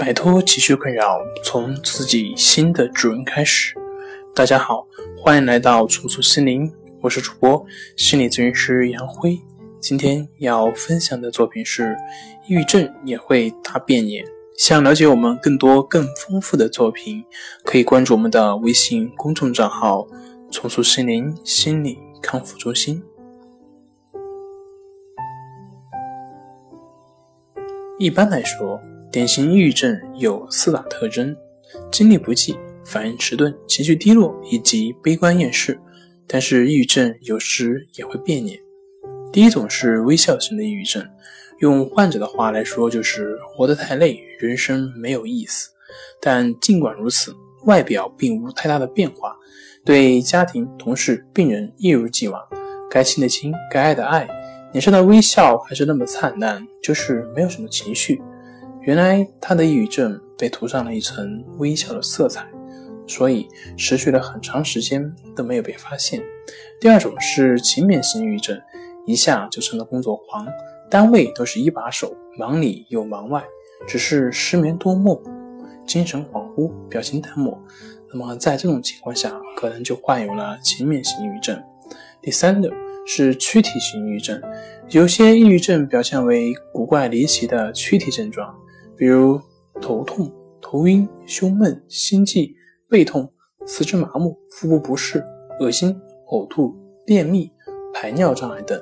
摆脱情绪困扰，从自己新的主人开始。大家好，欢迎来到重塑心灵，我是主播心理咨询师杨辉。今天要分享的作品是：抑郁症也会大变脸。想了解我们更多更丰富的作品，可以关注我们的微信公众账号“重塑心灵心理康复中心”。一般来说。典型抑郁症有四大特征：精力不济、反应迟钝、情绪低落以及悲观厌世。但是，抑郁症有时也会变脸。第一种是微笑型的抑郁症，用患者的话来说，就是活得太累，人生没有意思。但尽管如此，外表并无太大的变化，对家庭、同事、病人一如既往，该亲的亲，该爱的爱，脸上的微笑还是那么灿烂，就是没有什么情绪。原来他的抑郁症被涂上了一层微笑的色彩，所以持续了很长时间都没有被发现。第二种是勤勉型抑郁症，一下就成了工作狂，单位都是一把手，忙里又忙外，只是失眠多梦，精神恍惚，表情淡漠。那么在这种情况下，可能就患有了勤勉型抑郁症。第三种是躯体型抑郁症，有些抑郁症表现为古怪离奇的躯体症状。比如头痛、头晕、胸闷、心悸、背痛、四肢麻木、腹部不适、恶心、呕吐、便秘、排尿障碍等。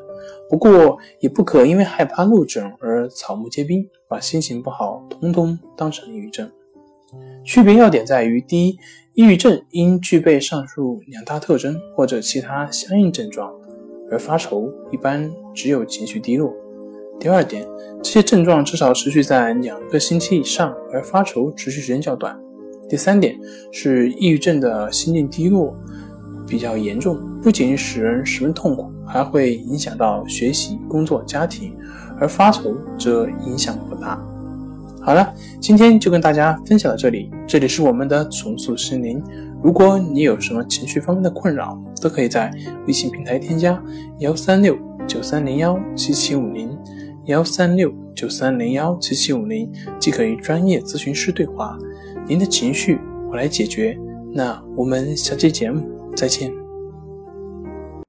不过，也不可因为害怕路诊而草木皆兵，把心情不好通通当成抑郁症。区别要点在于：第一，抑郁症应具备上述两大特征或者其他相应症状，而发愁一般只有情绪低落。第二点，这些症状至少持续在两个星期以上，而发愁持续时间较短。第三点是抑郁症的心境低落比较严重，不仅使人十分痛苦，还会影响到学习、工作、家庭，而发愁则影响不大。好了，今天就跟大家分享到这里。这里是我们的重塑心灵。如果你有什么情绪方面的困扰，都可以在微信平台添加幺三六九三零幺七七五零。幺三六九三零幺七七五零，即可与专业咨询师对话。您的情绪我来解决。那我们下期节目再见。